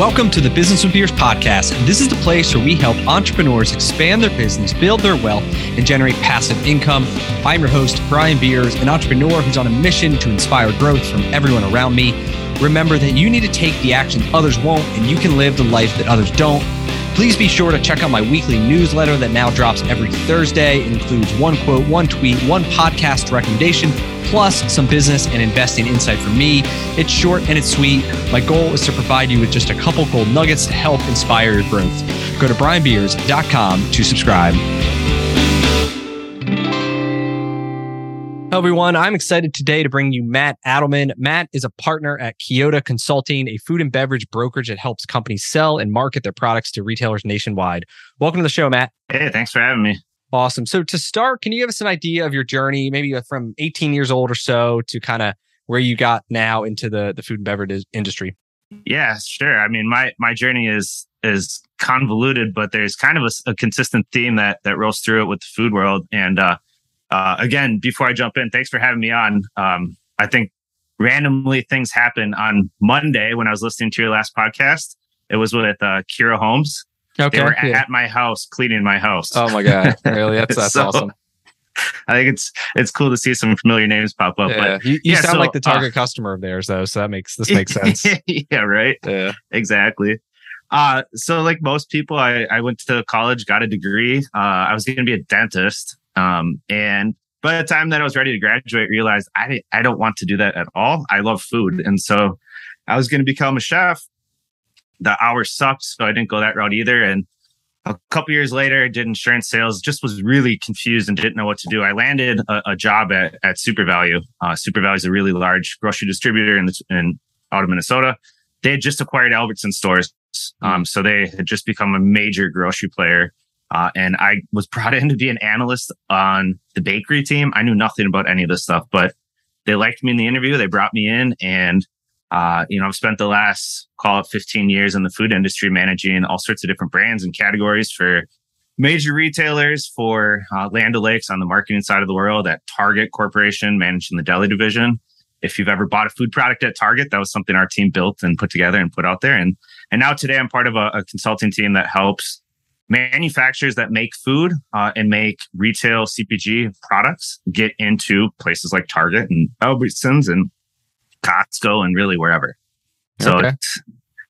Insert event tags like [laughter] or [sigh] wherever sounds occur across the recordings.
Welcome to the Business with Beers podcast. This is the place where we help entrepreneurs expand their business, build their wealth, and generate passive income. I'm your host, Brian Beers, an entrepreneur who's on a mission to inspire growth from everyone around me. Remember that you need to take the actions others won't, and you can live the life that others don't. Please be sure to check out my weekly newsletter that now drops every Thursday. It includes one quote, one tweet, one podcast recommendation, plus some business and investing insight from me. It's short and it's sweet. My goal is to provide you with just a couple gold nuggets to help inspire your growth. Go to brianbeers.com to subscribe. Hello, everyone. I'm excited today to bring you Matt Adelmann. Matt is a partner at Chiodo Consulting, a food and beverage brokerage that helps companies sell and market their products to retailers nationwide. Welcome to the show, Matt. Hey, thanks for having me. Awesome. So, to start, can you give us an idea of your journey, maybe from 18 years old or so to kind of where you got now into the, the food and beverage industry? Yeah, sure. I mean, my my journey is is convoluted, but there's kind of a, a consistent theme that that rolls through it with the food world. And uh, uh, again, before I jump in, thanks for having me on. Um, I think randomly things happen on Monday when I was listening to your last podcast. It was with uh, Kira Holmes. Okay, they were yeah. at my house cleaning my house. Oh my god, [laughs] really? That's that's so, awesome. [laughs] I think it's it's cool to see some familiar names pop up. Yeah. But you, you yeah, sound so, like the target uh, customer of theirs, though. So that makes this makes [laughs] sense. yeah, right. Yeah, exactly. Uh, so like most people, I, I went to college, got a degree. Uh, I was going to be a dentist. Um, and by the time that I was ready to graduate, realized I, I don't want to do that at all. I love food. And so I was going to become a chef. The hours sucked. So I didn't go that route either. And a couple years later, I did insurance sales, just was really confused and didn't know what to do. I landed a, a job at, at SuperValu. Uh, SuperValu is a really large grocery distributor in, in out of Minnesota. They had just acquired Albertson stores. Um, so they had just become a major grocery player. Uh, and I was brought [laughs] in to be an analyst on the bakery team. I knew nothing about any of this stuff, but they liked me in the interview. They brought me in and, uh, you know, I've spent the last, call it 15 years in the food industry, managing all sorts of different brands and categories for major retailers for uh, Land O'Lakes on the marketing side of the world at Target Corporation, managing the deli division. If you've ever bought a food product at Target, that was something our team built and put together and put out there. And, and now today I'm part of a, a consulting team that helps manufacturers that make food uh, and make retail CPG products get into places like Target and Albertsons and Costco and really wherever. So okay. it's,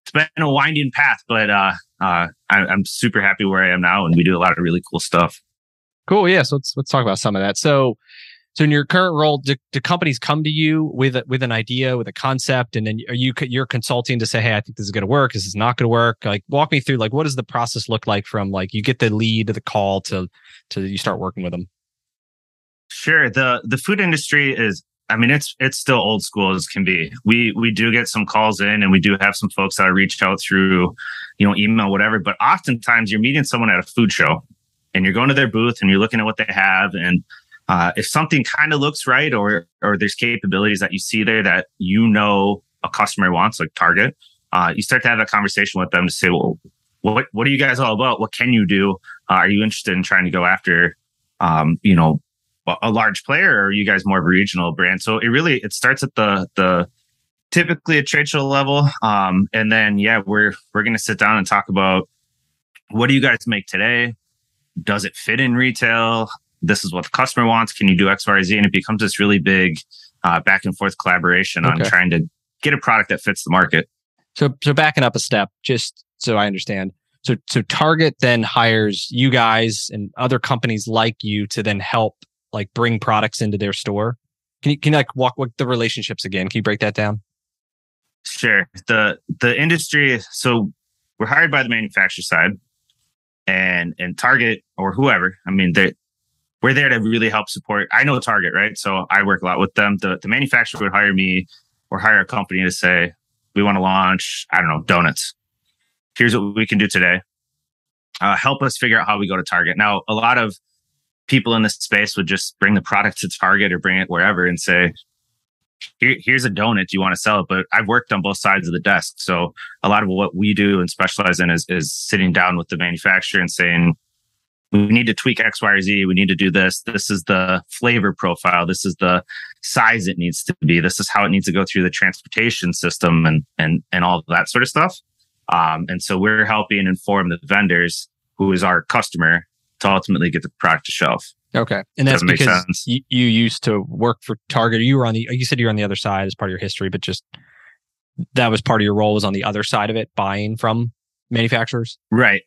it's been a winding path, but uh, uh, I, am super happy where I am now, and we do a lot of really cool stuff. Cool. Yeah. So let's let's talk about some of that. So so in your current role, do, do, companies come to you with a, with an idea, with a concept, and then are you you're consulting to say, hey, I think this is going to work. This is not going to work. Like, walk me through like what does the process look like from like you get the lead the call to to you start working with them. Sure. the The food industry is, I mean, it's it's still old school as can be. We we do get some calls in, and we do have some folks that reach out through, you know, email, whatever. But oftentimes, you're meeting someone at a food show, and you're going to their booth, and you're looking at what they have, and uh, if something kind of looks right or or there's capabilities that you see there that you know a customer wants, like Target, uh, you start to have a conversation with them to say, well, what what are you guys all about? What can you do? Uh, are you interested in trying to go after, um, you know, a large player, or are you guys more of a regional brand? So it really it starts at the the typically a trade show level, um, and then yeah, we're we're going to sit down and talk about what do you guys make today? Does it fit in retail? This is what the customer wants. Can you do X, Y, Z? And it becomes this really big uh, back and forth collaboration okay. on trying to get a product that fits the market. So, so backing up a step, just so I understand. So, so Target then hires you guys and other companies like you to then help like bring products into their store. Can you can you like walk with the relationships again? Can you break that down? Sure. The the industry. So we're hired by the manufacturer side, and and Target or whoever. I mean, they we're there to really help support. I know Target, right? So I work a lot with them. The, the manufacturer would hire me or hire a company to say, we want to launch, I don't know, donuts. Here's what we can do today. Uh, help us figure out how we go to Target. Now, a lot of people in this space would just bring the product to Target or bring it wherever and say, Here, here's a donut. Do you want to sell it? But I've worked on both sides of the desk. So a lot of what we do and specialize in is, is sitting down with the manufacturer and saying, we need to tweak X, Y, or Z. We need to do this. This is the flavor profile. This is the size it needs to be. This is how it needs to go through the transportation system and and and all that sort of stuff. Um, and so we're helping inform the vendors who is our customer to ultimately get the product to shelf. Okay. And that's because you, you used to work for Target. You were on the, you said you're on the other side as part of your history, but just that was part of your role was on the other side of it, buying from manufacturers. Right.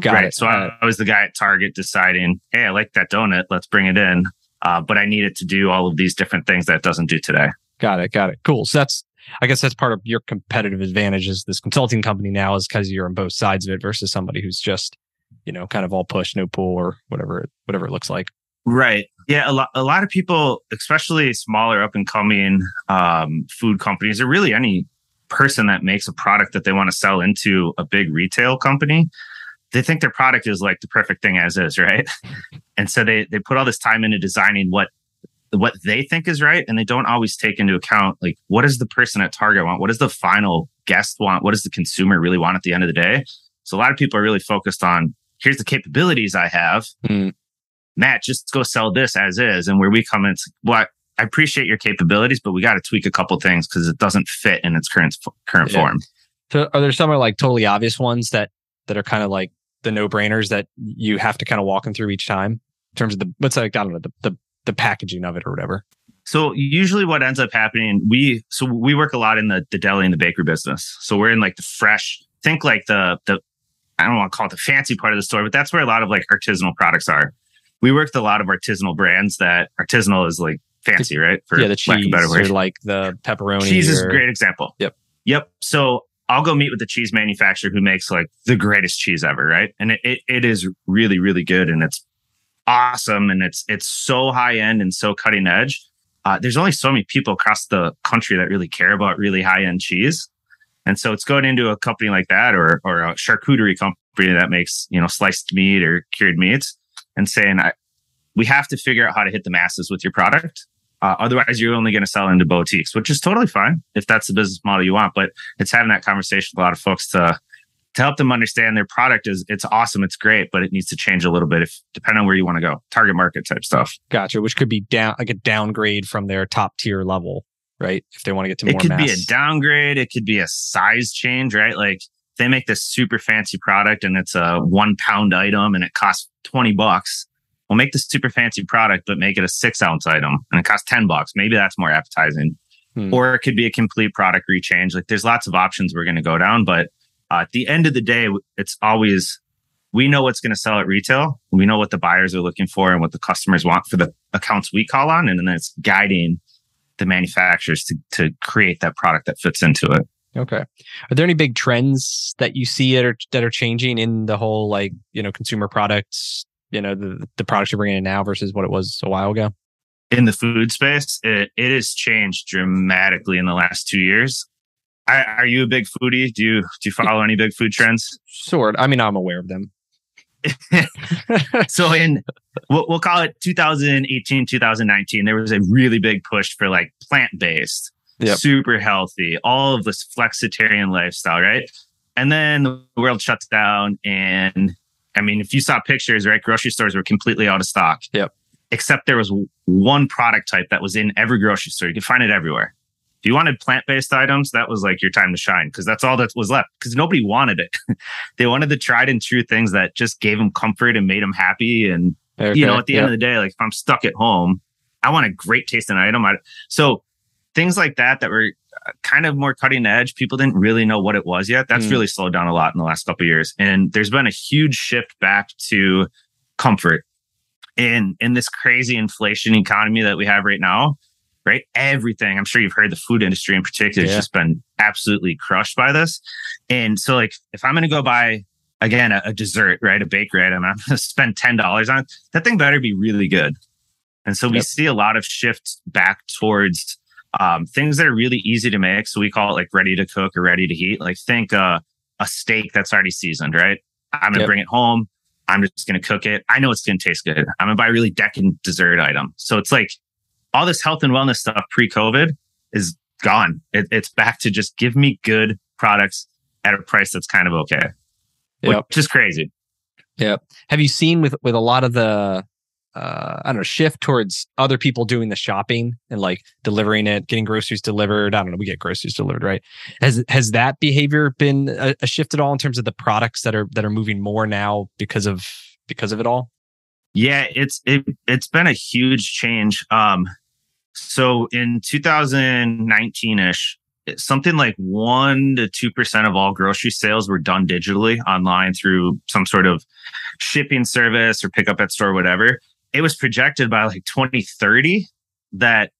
Got right. it. So I, I was the guy at Target deciding, hey, I like that donut. Let's bring it in. Uh, but I need it to do all of these different things that doesn't do today. Got it. Got it. Cool. So that's, I guess that's part of your competitive advantage as this consulting company now is because you're on both sides of it versus somebody who's just, you know, kind of all push, no pull or whatever, whatever it looks like. Right. Yeah. A lot, a lot of people, especially smaller up and coming um, food companies or really any person that makes a product that they want to sell into a big retail company, they think their product is like the perfect thing as is, right? [laughs] and so they they put all this time into designing what what they think is right and they don't always take into account like what does the person at target want what does the final guest want what does the consumer really want at the end of the day so a lot of people are really focused on here's the capabilities i have mm. matt just go sell this as is and where we come in it's what i appreciate your capabilities but we got to tweak a couple things because it doesn't fit in its current current yeah. form so are there some are like totally obvious ones that that are kind of like the no brainers that you have to kind of walk them through each time in terms of the what's like I don't know the, the the packaging of it or whatever. So usually what ends up happening, we so we work a lot in the the deli and the bakery business. So we're in like the fresh, think like the the I don't want to call it the fancy part of the store, but that's where a lot of like artisanal products are. We work with a lot of artisanal brands that artisanal is like fancy, right? For yeah, the cheese or like the pepperoni. Cheese or... is a great example. Yep. Yep. So I'll go meet with the cheese manufacturer who makes like the greatest cheese ever, right? And it, it, it is really, really good and it's awesome and it's it's so high end and so cutting edge. Uh, there's only so many people across the country that really care about really high end cheese, and so it's going into a company like that or or a charcuterie company that makes you know sliced meat or cured meats, and saying, I, "We have to figure out how to hit the masses with your product." Uh, otherwise, you're only going to sell into boutiques, which is totally fine if that's the business model you want. But it's having that conversation with a lot of folks to to help them understand their product is it's awesome, it's great, but it needs to change a little bit if depending on where you want to go, target market type stuff. Gotcha. Which could be down like a downgrade from their top tier level, right? If they want to get to more, it could mass. be a downgrade. It could be a size change, right? Like they make this super fancy product and it's a one pound item and it costs twenty bucks. We'll make this super fancy product, but make it a six ounce item and it costs ten bucks. Maybe that's more appetizing. Hmm. Or it could be a complete product rechange. Like there's lots of options we're going to go down, but uh, at the end of the day, it's always we know what's going to sell at retail. We know what the buyers are looking for and what the customers want for the accounts we call on, and then it's guiding the manufacturers to to create that product that fits into it. Okay. Are there any big trends that you see that are that are changing in the whole like you know consumer products? You know the the products you're bringing in now versus what it was a while ago. In the food space, it, it has changed dramatically in the last two years. I, are you a big foodie? Do you do you follow any big food trends? Sort. I mean, I'm aware of them. [laughs] so in we'll, we'll call it 2018 2019 there was a really big push for like plant-based yep. super healthy all of this flexitarian lifestyle right and then the world shuts down and i mean if you saw pictures right grocery stores were completely out of stock yep except there was one product type that was in every grocery store you could find it everywhere if you wanted plant-based items, that was like your time to shine because that's all that was left because nobody wanted it. [laughs] they wanted the tried and true things that just gave them comfort and made them happy. And okay. you know, at the yep. end of the day, like if I'm stuck at home, I want a great tasting item. I, so things like that that were uh, kind of more cutting edge. People didn't really know what it was yet. That's mm. really slowed down a lot in the last couple years. And there's been a huge shift back to comfort in in this crazy inflation economy that we have right now right? Everything. I'm sure you've heard the food industry in particular yeah. has just been absolutely crushed by this. And so, like, if I'm going to go buy again a, a, dessert, right, a bakery item, I'm [laughs] going to spend ten dollars on it, that thing better be really good. And so we yep. see a lot of shift back towards um, things that are really easy to make. So we call it like ready to cook or ready to heat. Like think uh, a steak that's already seasoned, right? I'm gonna yep. bring it home. I'm just gonna cook it. I know it's gonna taste good. I'm gonna buy a really decadent dessert item. So it's like all this health and wellness stuff pre COVID is gone. It, it's back to just give me good products at a price that's kind of okay. Yep. Which is crazy. Yeah. Have you seen with with a lot of the uh, I don't know, shift towards other people doing the shopping and like delivering it, getting groceries delivered. I don't know, we get groceries delivered, right? Has has that behavior been a, a shift at all in terms of the products that are that are moving more now because of because of it all? Yeah, it's it it's been a huge change. Um, so in 2019 ish, something like one to two percent of all grocery sales were done digitally online through some sort of shipping service or pickup at store, whatever it was projected by like 2030 that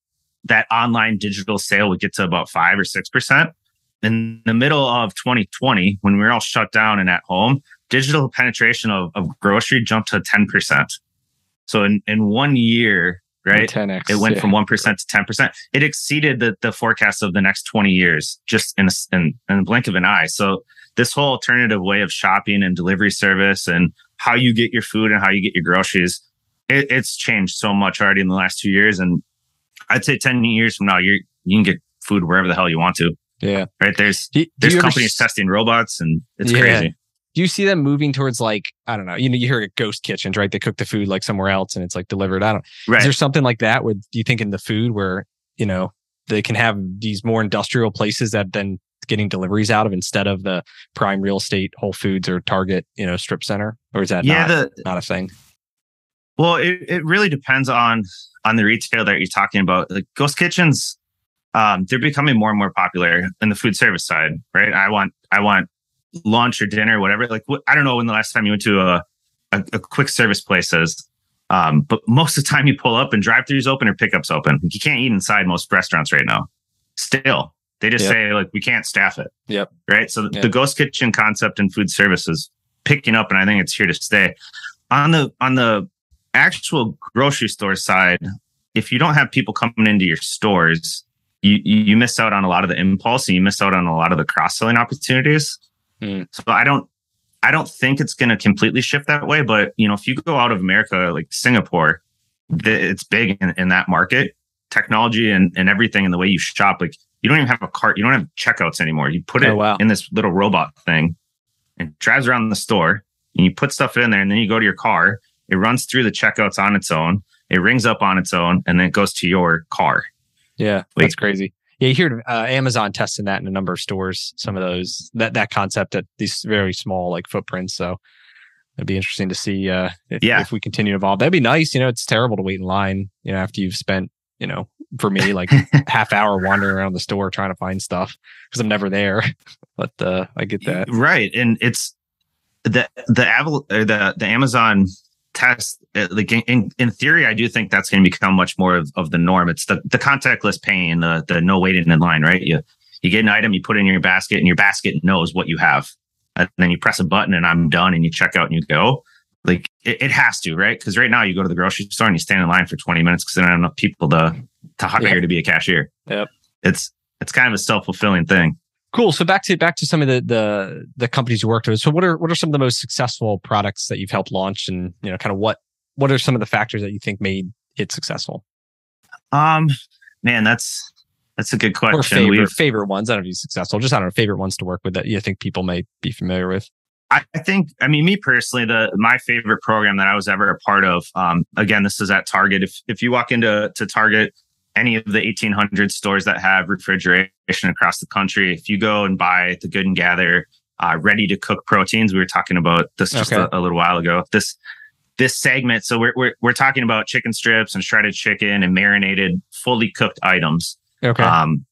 that online digital sale would get to about five or six percent. In the middle of 2020, when we were all shut down and at home, digital penetration of, of grocery jumped to 10%. So in, in one year, right, 10X, it went yeah. from 1% to 10%. It exceeded the, the forecast of the next 20 years just in a, in, in the blink of an eye. So this whole alternative way of shopping and delivery service and how you get your food and how you get your groceries it, it's changed so much already in the last two years. And I'd say 10 years from now, you you can get food wherever the hell you want to. Yeah. Right. There's, do, do there's companies testing robots and it's yeah. crazy. Do you see them moving towards like, I don't know, you know, you hear ghost kitchens, right? They cook the food like somewhere else and it's like delivered. I don't, right. is there something like that with, do you think in the food where, you know, they can have these more industrial places that then getting deliveries out of instead of the prime real estate Whole Foods or Target, you know, strip center? Or is that yeah, not, the, not a thing? Well, it, it really depends on on the retail that you're talking about. Like ghost kitchens, um, they're becoming more and more popular in the food service side, right? I want I want lunch or dinner, whatever. Like what, I don't know when the last time you went to a a, a quick service place is. Um, but most of the time you pull up and drive throughs open or pickups open. You can't eat inside most restaurants right now. Still, they just yep. say like we can't staff it. Yep. Right. So yep. the ghost kitchen concept in food service is picking up, and I think it's here to stay. On the on the actual grocery store side, if you don't have people coming into your stores, you you miss out on a lot of the impulse and you miss out on a lot of the cross selling opportunities. Mm. So I don't I don't think it's going to completely shift that way. But you know, if you go out of America, like Singapore, it's big in, in that market. Technology and, and everything and the way you shop, like you don't even have a cart, you don't have checkouts anymore. You put it oh, wow. in this little robot thing and drives around the store and you put stuff in there and then you go to your car it runs through the checkouts on its own. It rings up on its own, and then it goes to your car. Yeah, like, that's crazy. Yeah, you hear uh, Amazon testing that in a number of stores. Some of those that that concept at these very small like footprints. So it'd be interesting to see uh, if, yeah. if we continue to evolve. That'd be nice. You know, it's terrible to wait in line. You know, after you've spent you know for me like [laughs] half hour wandering around the store trying to find stuff because I'm never there. [laughs] but uh, I get that right, and it's the the Aval- the the Amazon test uh, like in, in theory i do think that's going to become much more of, of the norm. It's the, the contactless paying the, the no waiting in line right? You you get an item you put it in your basket and your basket knows what you have. And then you press a button and i'm done and you check out and you go. Like it, it has to right? Because right now you go to the grocery store and you stand in line for 20 minutes because there aren't enough people to to hire yeah. to be a cashier. Yep. It's it's kind of a self-fulfilling thing Cool. So back to back to some of the the the companies you worked with. So what are what are some of the most successful products that you've helped launch, and you know, kind of what what are some of the factors that you think made it successful? Um, man, that's that's a good question. Or favorite We've, favorite ones. I don't know if you successful. Just I don't know favorite ones to work with that you think people may be familiar with. I, I think, I mean, me personally, the my favorite program that I was ever a part of. Um, again, this is at Target. If if you walk into to Target any of the 1800 stores that have refrigeration across the country, if you go and buy the Good and Gather uh, ready to cook proteins, we were talking about this just okay. a, a, little while ago. This this segment, so we're, we're we're talking about chicken strips and shredded chicken and marinated, fully cooked items. Okay. Um,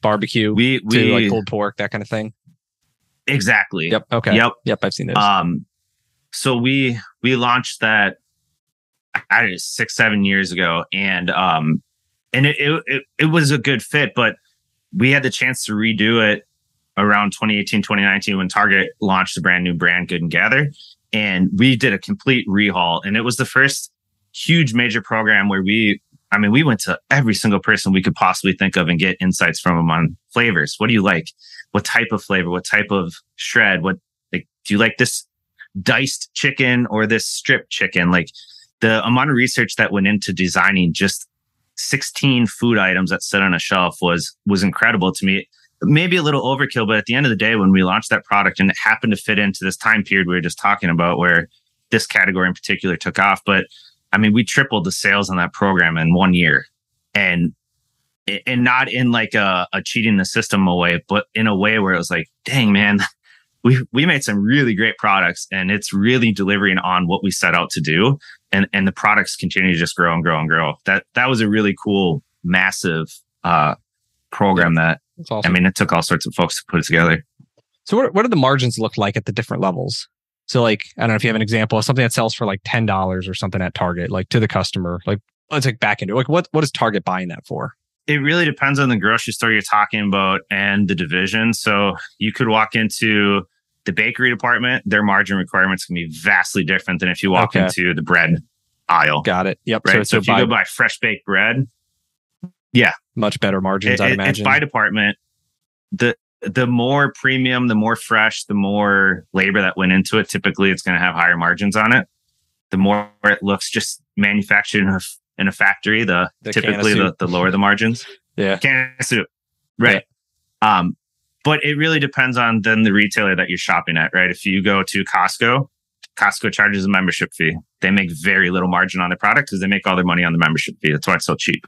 barbecue. We we to like pulled pork, that kind of thing. Exactly. Yep. Okay. Yep. Yep. I've seen those. Um, so we we launched that I don't know, six seven years ago, and um, and it, it, it was a good fit, but we had the chance to redo it around 2018, 2019 when Target launched a brand new brand, Good and Gather. And we did a complete rehaul. And it was the first huge major program where we, I mean, we went to every single person we could possibly think of and get insights from them on flavors. What do you like? What type of flavor? What type of shred? What, like, do you like this diced chicken or this strip chicken? Like, the amount of research that went into designing just 16 food items that sit on a shelf was was incredible to me. Maybe a little overkill but at the end of the day when we launched that product and it happened to fit into this time period we were just talking about where this category in particular took off but I mean, we tripled the sales on that program in one year, and and not in like a, a cheating the system way, but in a way where it was like, dang man, we we made some really great products, and it's really delivering on what we set out to do, and and the products continue to just grow and grow and grow. That that was a really cool, massive uh, program that awesome. I mean, it took all sorts of folks to put it together. So what what do the margins look like at the different levels? So like I don't know if you have an example of something that sells for like ten dollars or something at Target, like to the customer. Like let's like back into it. like what what is Target buying that for? It really depends on the grocery store you're talking about and the division. So you could walk into the bakery department, their margin requirements can be vastly different than if you walk okay. into the bread aisle. Got it. Yep. Right. So, so if by, you go buy fresh baked bread, yeah, much better margins. It, I'd imagine. It's by department. The the more premium, the more fresh, the more labor that went into it. Typically, it's going to have higher margins on it. The more it looks just manufactured in a, in a factory, the, the typically the, the lower the margins. [laughs] yeah, can of soup, right? Yeah. Um, but it really depends on then the retailer that you're shopping at, right? If you go to Costco, Costco charges a membership fee. They make very little margin on their product because they make all their money on the membership fee. That's why it's so cheap.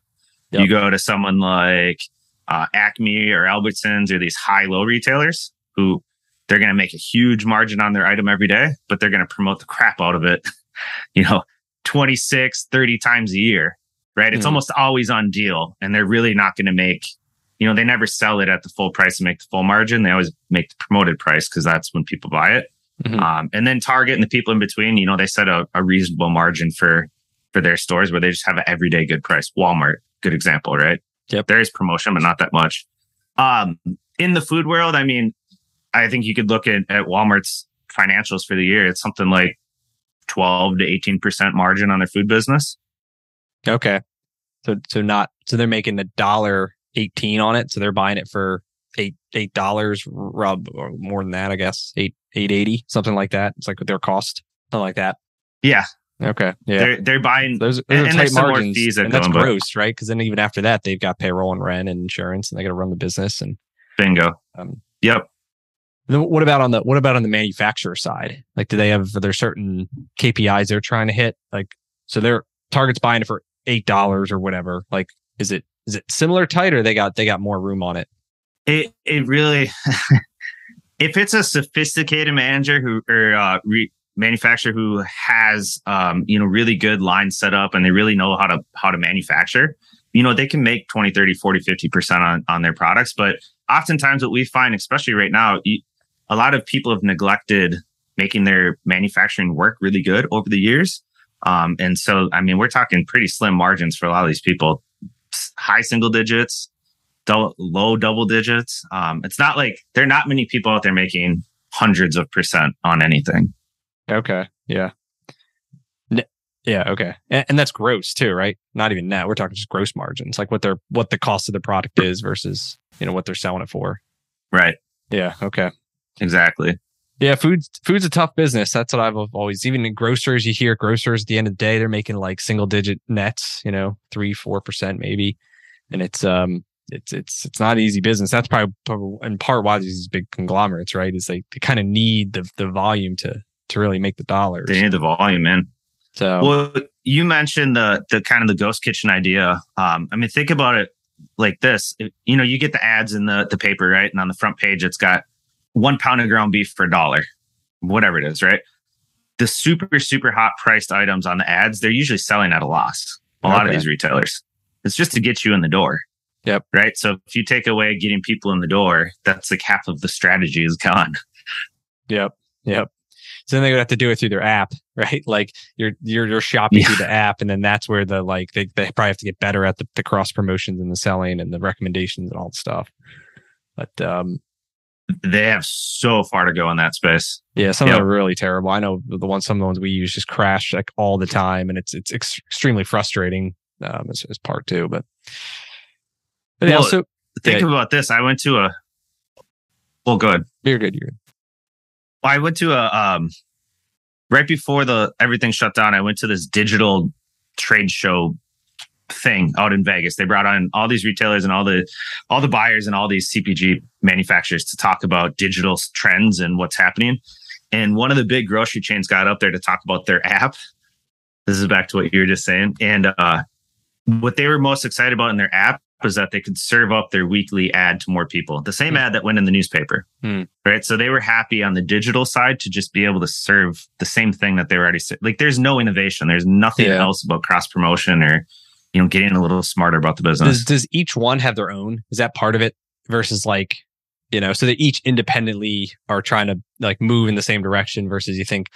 Yep. You go to someone like uh, Acme or Albertsons or these high low retailers who they're going to make a huge margin on their item every day, but they're going to promote the crap out of it, [laughs] you know, 26, 30 times a year, right? It's mm. almost always on deal and they're really not going to make, you know, they never sell it at the full price and make the full margin. They always make the promoted price because that's when people buy it. Mm-hmm. Um, and then Target and the people in between, you know, they set a, a reasonable margin for for their stores where they just have an everyday good price. Walmart, good example, right? Yep. There is promotion, but not that much. Um, in the food world, I mean, I think you could look at, at Walmart's financials for the year. It's something like 12 to 18% margin on their food business. Okay. So, so not, so they're making a dollar 18 on it. So they're buying it for eight, eight dollars rub or more than that, I guess eight, 880, something like that. It's like their cost, something like that. Yeah. Okay. Yeah. They're, they're buying those, those and, are tight margins. Fees and that's gross, right? Because then even after that, they've got payroll and rent and insurance, and they got to run the business. And bingo. Um, yep. What about on the what about on the manufacturer side? Like, do they have are there certain KPIs they're trying to hit? Like, so their target's buying it for eight dollars or whatever. Like, is it is it similar tight or they got they got more room on it? It it really. [laughs] if it's a sophisticated manager who or uh, re, manufacturer who has um, you know really good lines set up and they really know how to how to manufacture you know they can make 20 30 40 50% on on their products but oftentimes what we find especially right now a lot of people have neglected making their manufacturing work really good over the years um, and so i mean we're talking pretty slim margins for a lot of these people high single digits double, low double digits um, it's not like there are not many people out there making hundreds of percent on anything Okay. Yeah. yeah. Okay. And, and, that's gross too, right? Not even net. We're talking just gross margins, like what their what the cost of the product is versus you know what they're selling it for. Right. Yeah. Okay. Exactly. Yeah, food's food's a tough business. That's what I've always. Even in grocers, you hear grocers at the end of the day, they're making like single digit nets. You know, three, four percent maybe, and it's um, it's it's it's not easy business. That's probably, probably in part why these big conglomerates, right? Is they, they kind of need the the volume to to really make the dollars. They need the volume, man. So, well, you mentioned the the kind of the ghost kitchen idea. Um, I mean, think about it like this. It, you know, you get the ads in the the paper, right? And on the front page, it's got one pound of ground beef for a dollar, whatever it is, right? The super super hot priced items on the ads, they're usually selling at a loss. A okay. lot of these retailers. It's just to get you in the door. Yep. Right. So if you take away getting people in the door, that's like half of the strategy is gone. [laughs] Yep. Yep. So then they would have to do it through their app, [laughs] right? Like you're you're you're shopping yeah. through the app, and then that's where the like they, they probably have to get better at the, the cross promotions and the selling and the recommendations and all the stuff. But um they have so far to go in that space. Yeah, some yep. of them are really terrible. I know the ones, some of the ones we use just crash like all the time, and it's it's ex- extremely frustrating um, as, as part two. But, but well, also think yeah, about this. I went to a well, good. You're good. You're good. I went to a um right before the everything shut down. I went to this digital trade show thing out in Vegas. They brought on all these retailers and all the all the buyers and all these CPG manufacturers to talk about digital trends and what's happening. And one of the big grocery chains got up there to talk about their app. This is back to what you were just saying. And uh, what they were most excited about in their app was that they could serve up their weekly ad to more people. The same ad that went in the newspaper. Hmm. Right. So they were happy on the digital side to just be able to serve the same thing that they were already like there's no innovation. There's nothing Yeah. else about cross promotion or you know getting a little smarter about the business. Does does each one have their own? Is that part of it versus like you know, so they each independently are trying to like move in the same direction versus you think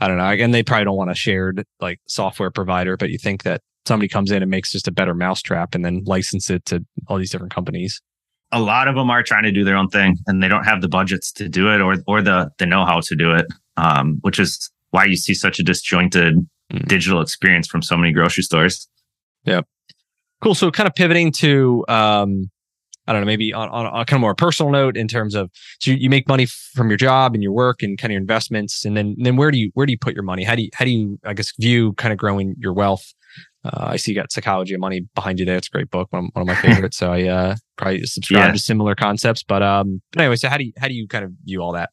I don't know, and they probably don't want a shared like software provider, but you think that somebody comes in and makes just a better mousetrap and then license it to all these different companies. a lot of them are trying to do their own thing and they don't have the budgets to do it or or the the know-how to do it um, which is why you see such a disjointed Mm. digital experience from so many grocery stores Cool. So kind of pivoting to um I don't know, maybe on, on a kind of more personal note in terms of so you, you make money from your job and your work and kind of your investments, and then then where do you where do you put your money? How do you how do you I guess view kind of growing your wealth? Uh, I see you got Psychology of Money behind you there. It's a great book, one, of- one of my [laughs] favorites. so I uh, probably subscribe Yeah. to similar concepts. But um, but anyway, so how do you how do you kind of view all that?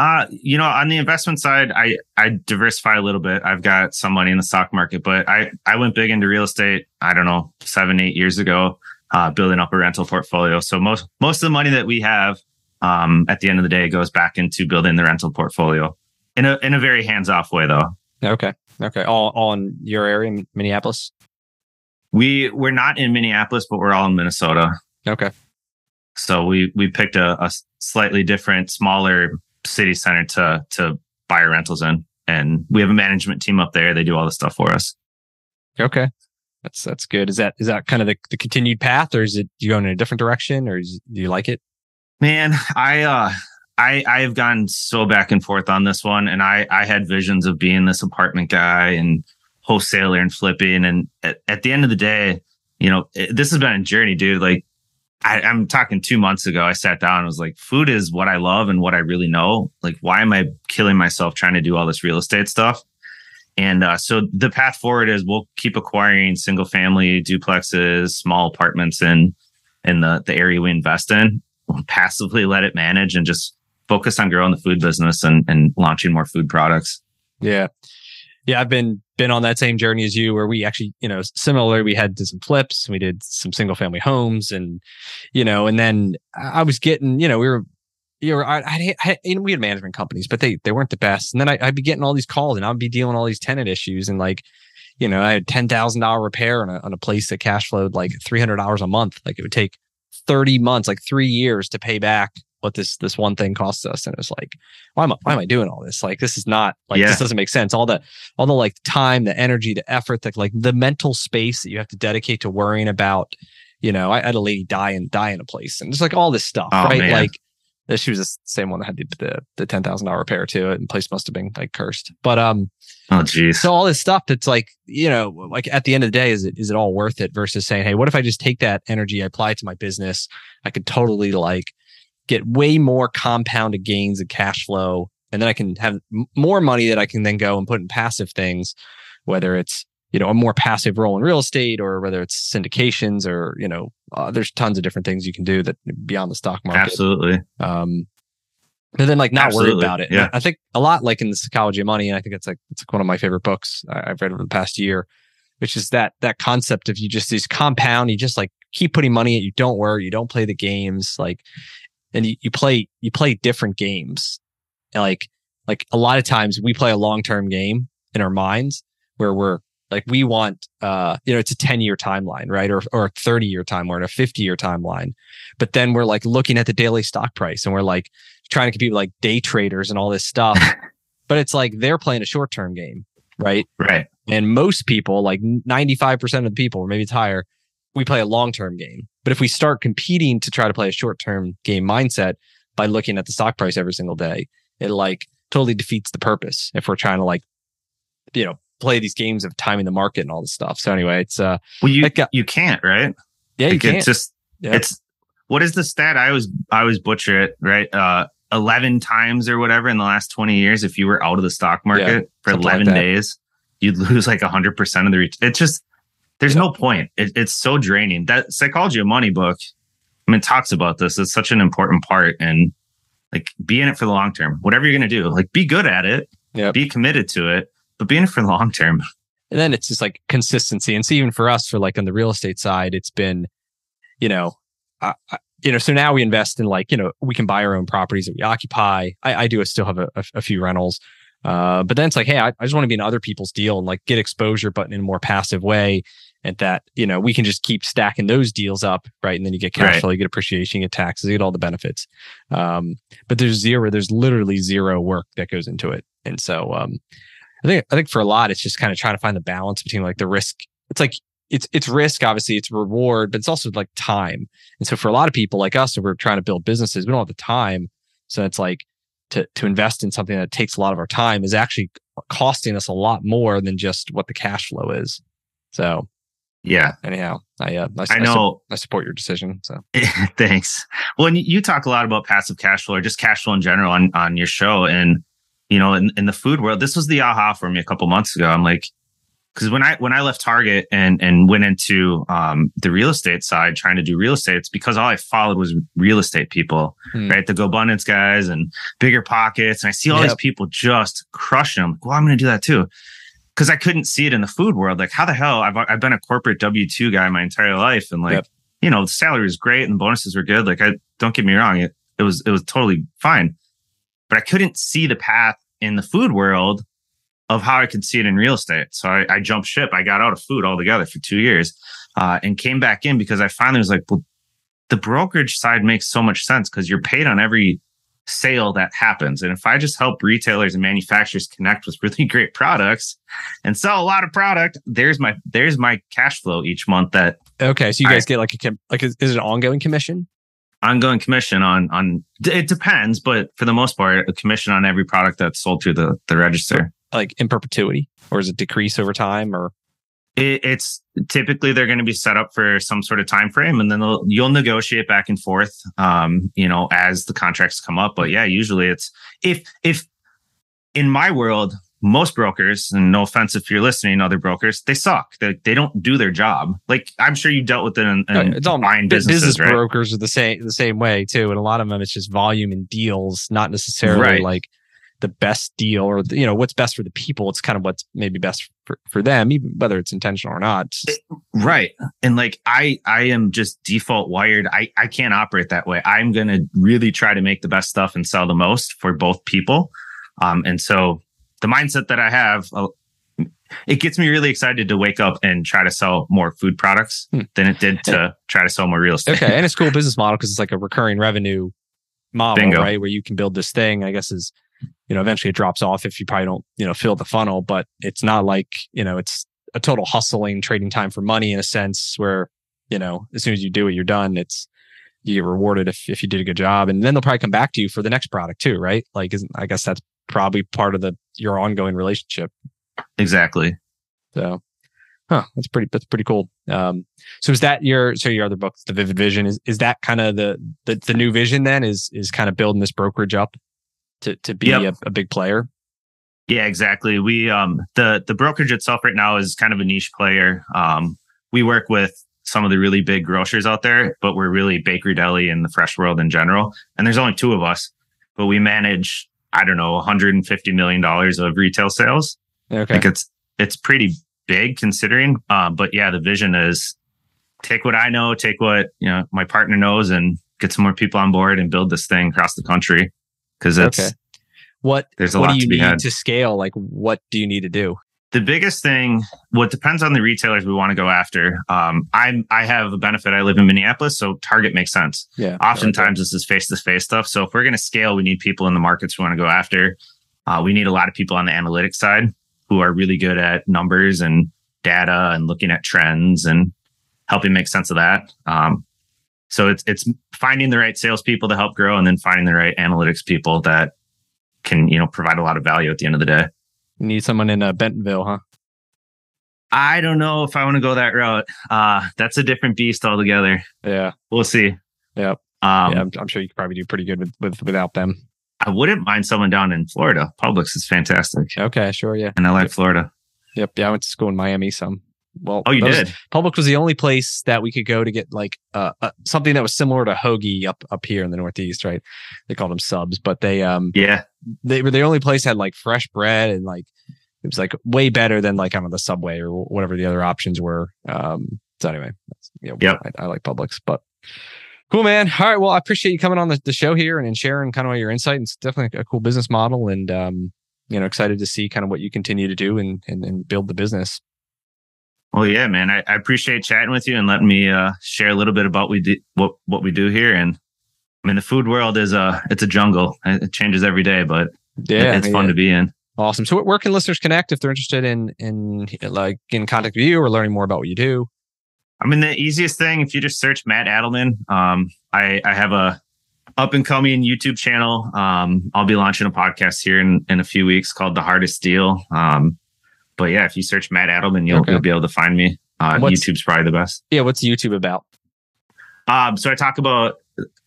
Uh you know on the investment side i i diversify a little bit. I've got some money in the stock market but i i went big into real estate i don't know seven eight years ago uh building up a rental portfolio. So most most of the money that we have um at the end of the day goes back into building the rental portfolio in a in a very hands-off way though. Okay, okay, all all in your area, in Minneapolis. We we're not in Minneapolis, but we're all in Minnesota. Okay, So we we picked a, a slightly different, smaller city center to to buy our rentals in, and we have a management team up there. They do all the stuff for us. okay, that's that's good. Is that is that kind of the, the continued path, or is it you going in a different direction, or is, do you like it? Man, I uh I I have gone so back and forth on this one, and I I had visions of being this apartment guy and wholesaler and flipping, and at, at the end of the day, you know, it, this has been a journey, dude. Like I, I'm talking two months ago, I sat down and was like, food is what I love and what I really know. Like, why am I killing myself trying to do all this real estate stuff? And uh, so the path forward is we'll keep acquiring single family duplexes, small apartments in in the the area we invest in. We'll passively let it manage and just focus on growing the food business and and launching more food products. Yeah. Yeah, I've been been on that same journey as you where we actually, you know, similar we had did some flips, we did some single family homes and you know, and then I was getting, you know, we were you know, I, I, I know, we had management companies, but they they weren't the best. And then I, I'd be getting all these calls, and I'd be dealing with all these tenant issues, and like, you know, I had ten thousand dollar repair on a on a place that cash flowed like three hundred dollars a month. Like it would take thirty months, like three years, to pay back what this this one thing costs us. And it's like, why am I why am I doing all this? Like this is not like Yeah. this doesn't make sense. All the all the like time, the energy, the effort, the like the mental space that you have to dedicate to worrying about. You know, I had a lady die and die in a place, and just like all this stuff, Oh, right? man. Like she was the same one that had the the, the ten thousand dollar repair to it, and place must have been like cursed. But um, Oh, geez. so all this stuff that's like you know, like at the end of the day, is it is it all worth it? Versus saying, hey, what if I just take that energy, I apply it to my business, I could totally like get way more compounded gains and cash flow, and then I can have more money that I can then go and put in passive things, whether it's you know a more passive role in real estate or whether it's syndications or you know uh, there's tons of different things you can do that beyond the stock market Absolutely. um but then like not Absolutely, about it yeah. i think a lot like in the psychology of money and i think it's like it's like one of my favorite books i've read over the past year which is that that concept of you just these compound you just like keep putting money in you don't worry you don't play the games like and you, you play you play different games. And like like a lot of times we play a long-term game in our minds where we're like we want uh you know it's a 10 year timeline right? Or or a 30 year timeline or a 50 year timeline. But then we're like looking at the daily stock price and we're like trying to compete with like day traders and all this stuff. [laughs] But it's like they're playing a short term game right? Right. and most people like 95% of the people or maybe it's higher we play a long term game but if we start competing to try to play a short term game mindset by looking at the stock price every single day it like totally defeats the purpose if we're trying to like you know play these games of timing the market and all this stuff so anyway it's uh Well, you uh, you can't, right? yeah you Like, can't It's just Yeah. it's what is the stat? I always I always butcher it, right? Uh, eleven times or whatever in the last twenty years. If you were out of the stock market for something like eleven days, you'd lose like hundred percent of the reach. It's just there's no point. It, it's so draining. That psychology of money book. I mean, talks about this. It's such an important part, and like be in it for the long term. Whatever you're gonna do, like be good at it, Yep. be committed to it, but be in it for the long term. [laughs] and then it's just like consistency. And so even for us, for like on the real estate side, it's been, you know, uh, you know, so now we invest in like, you know, we can buy our own properties that we occupy. I, I do still have a, a, a few rentals. Uh, but then it's like, hey, I, I just want to be in other people's deal and like get exposure, but in a more passive way. And that, you know, we can just keep stacking those deals up, right? And then you get cash right. flow, you get appreciation, you get taxes, you get all the benefits. Um, but there's zero, there's literally zero work that goes into it. And so um, I think I think for a lot, it's just kind of trying to find the balance between like the risk. It's like it's it's risk, obviously, it's reward, but it's also like time. And so for a lot of people like us, if we're trying to build businesses, we don't have the time. So it's like to to invest in something that takes a lot of our time is actually costing us a lot more than just what the cash flow is. So yeah. Anyhow, I uh, I, I know I, I, support your decision. So [laughs] thanks. Well, and you talk a lot about passive cash flow or just cash flow in general on on your show, and you know, in, in the food world, this was the aha for me a couple months ago. I'm like, because when I when I left Target and and went into um, the real estate side, trying to do real estate, it's because all I followed was real estate people, hmm. right? The GoBundance guys and bigger pockets, and I see all yep. these people just crushing them. Like, well, I'm going to do that too, because I couldn't see it in the food world. Like, how the hell? I've I've been a corporate W two guy my entire life, and like, yep. you know, the salary was great and the bonuses were good. Like, I don't get me wrong, it it was it was totally fine but I couldn't see the path in the food world of how I could see it in real estate. So I, I jumped ship. I got out of food altogether for two years uh, and came back in because I finally was like, well, the brokerage side makes so much sense because you're paid on every sale that happens. And if I just help retailers and manufacturers connect with really [laughs] great products and sell a lot of product, there's my there's my cash flow each month that Okay, so you guys I, get like a like is is it an ongoing commission? ongoing commission on on it depends, but for the most part, a commission on every product that's sold through the the register. Like in perpetuity, or is it decrease over time, or? It, it's typically they're going to be set up for some sort of time frame, and then you'll negotiate back and forth, um, you know, as the contracts come up. But yeah, usually it's if if in my world, most brokers, and no offense if you're listening, other brokers, they suck. They, they don't do their job. Like I'm sure you dealt with it in, in it's all buying businesses. Business right? brokers are the same the same way too, and a lot of them it's just volume and deals, not necessarily right. like the best deal or you know what's best for the people. It's kind of what's maybe best for, for them, even whether it's intentional or not. Right, and like I I am just default wired. I I can't operate that way. I'm gonna really try to make the best stuff and sell the most for both people. Um, and so the mindset that I have, uh, it gets me really excited to wake up and try to sell more food products hmm. than it did to try to sell more real estate. Okay, and it's a cool [laughs] business model because it's like a recurring revenue model, Bingo. right? Where you can build this thing. I guess is you know eventually it drops off if you probably don't you know fill the funnel, but it's not like you know it's a total hustling trading time for money in a sense where you know as soon as you do it, you're done. It's you get rewarded if if you did a good job, and then they'll probably come back to you for the next product too, right? Like, I guess that's probably part of the your ongoing relationship. Exactly. So, huh, that's pretty that's pretty cool. Um, so is that your so your other book, the Vivid Vision, is is that kind of the, the the new vision then? Is is kind of building this brokerage up to to be yep. a, a big player? Yeah, exactly. We um the the brokerage itself right now is kind of a niche player. Um, we work with some of the really big grocers out there, but we're really bakery deli in the fresh world in general. And there's only two of us, but we manage I don't know, 150 million dollars of retail sales. Okay, like it's it's pretty big considering. Um, but yeah, the vision is take what I know, take what you know my partner knows, and get some more people on board and build this thing across the country. Because that's okay. what there's a what lot do you to need had. to scale. Like, what do you need to do? the biggest thing what depends on the retailers we want to go after um, i'm i have a benefit i live in minneapolis so target makes sense yeah oftentimes okay. this is face-to-face stuff so if we're going to scale we need people in the markets we want to go after uh, we need a lot of people on the analytics side who are really good at numbers and data and looking at trends and helping make sense of that um, so it's it's finding the right salespeople to help grow and then finding the right analytics people that can you know provide a lot of value at the end of the day you need someone in uh, Bentonville, huh? I don't know if I want to go that route. Uh, that's a different beast altogether. Yeah, we'll see. Yep. Um, yeah, I'm, I'm, sure you could probably do pretty good with, with without them. I wouldn't mind someone down in Florida. Publix is fantastic. Okay, sure, yeah. And I like yep. Florida. Yep. Yeah, I went to school in Miami. Some. Well, oh, you did. Publix was the only place that we could go to get like uh, uh, something that was similar to hoagie up up here in the Northeast, right? They called them subs, but they um yeah they were the only place had like fresh bread and like it was like way better than like I don't know the subway or whatever the other options were. Um, so anyway, know, Yep. I, I like Publix, but cool, man. All right, well, I appreciate you coming on the, the show here and, and sharing kind of your insight. It's definitely a cool business model, and um, you know, excited to see kind of what you continue to do and and, and build the business. Well, yeah, man. I, I appreciate chatting with you and letting me uh, share a little bit about we do, what what we do here. And I mean, the food world is a it's a jungle. It changes every day, but Yeah, it's fun yeah. to be in. Awesome. So, where can listeners connect if they're interested in in like in contact with you or learning more about what you do? I mean, the easiest thing if you just search Matt Adelmann. Um, I I have a up and coming YouTube channel. Um, I'll be launching a podcast here in in a few weeks called The Hardest Deal. Um, but yeah, if you search Matt Adelmann, you'll, Okay. you'll be able to find me. Uh, YouTube's probably the best. Yeah, what's YouTube about? Um, so I talk about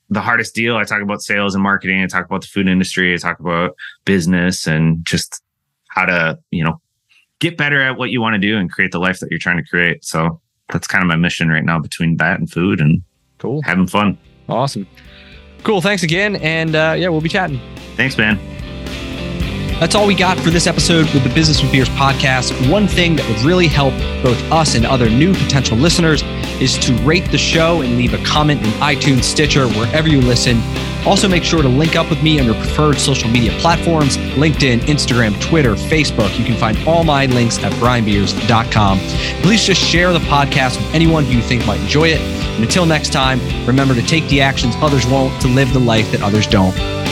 the hardest deal. I talk about sales and marketing. I talk about the food industry. I talk about business and just how to, you know, get better at what you want to do and create the life that you're trying to create. So that's kind of my mission right now between that and food and Cool. having fun. Awesome. Cool. Thanks again. And uh, yeah, we'll be chatting. Thanks, man. That's all we got for this episode with the Business with Beers podcast. One thing that would really help both us and other new potential listeners is to rate the show and leave a comment in iTunes, Stitcher, wherever you listen. Also, make sure to link up with me on your preferred social media platforms LinkedIn, Instagram, Twitter, Facebook. You can find all my links at brianbeers.com. Please just share the podcast with anyone who you think might enjoy it. And until next time, remember to take the actions others won't to live the life that others don't.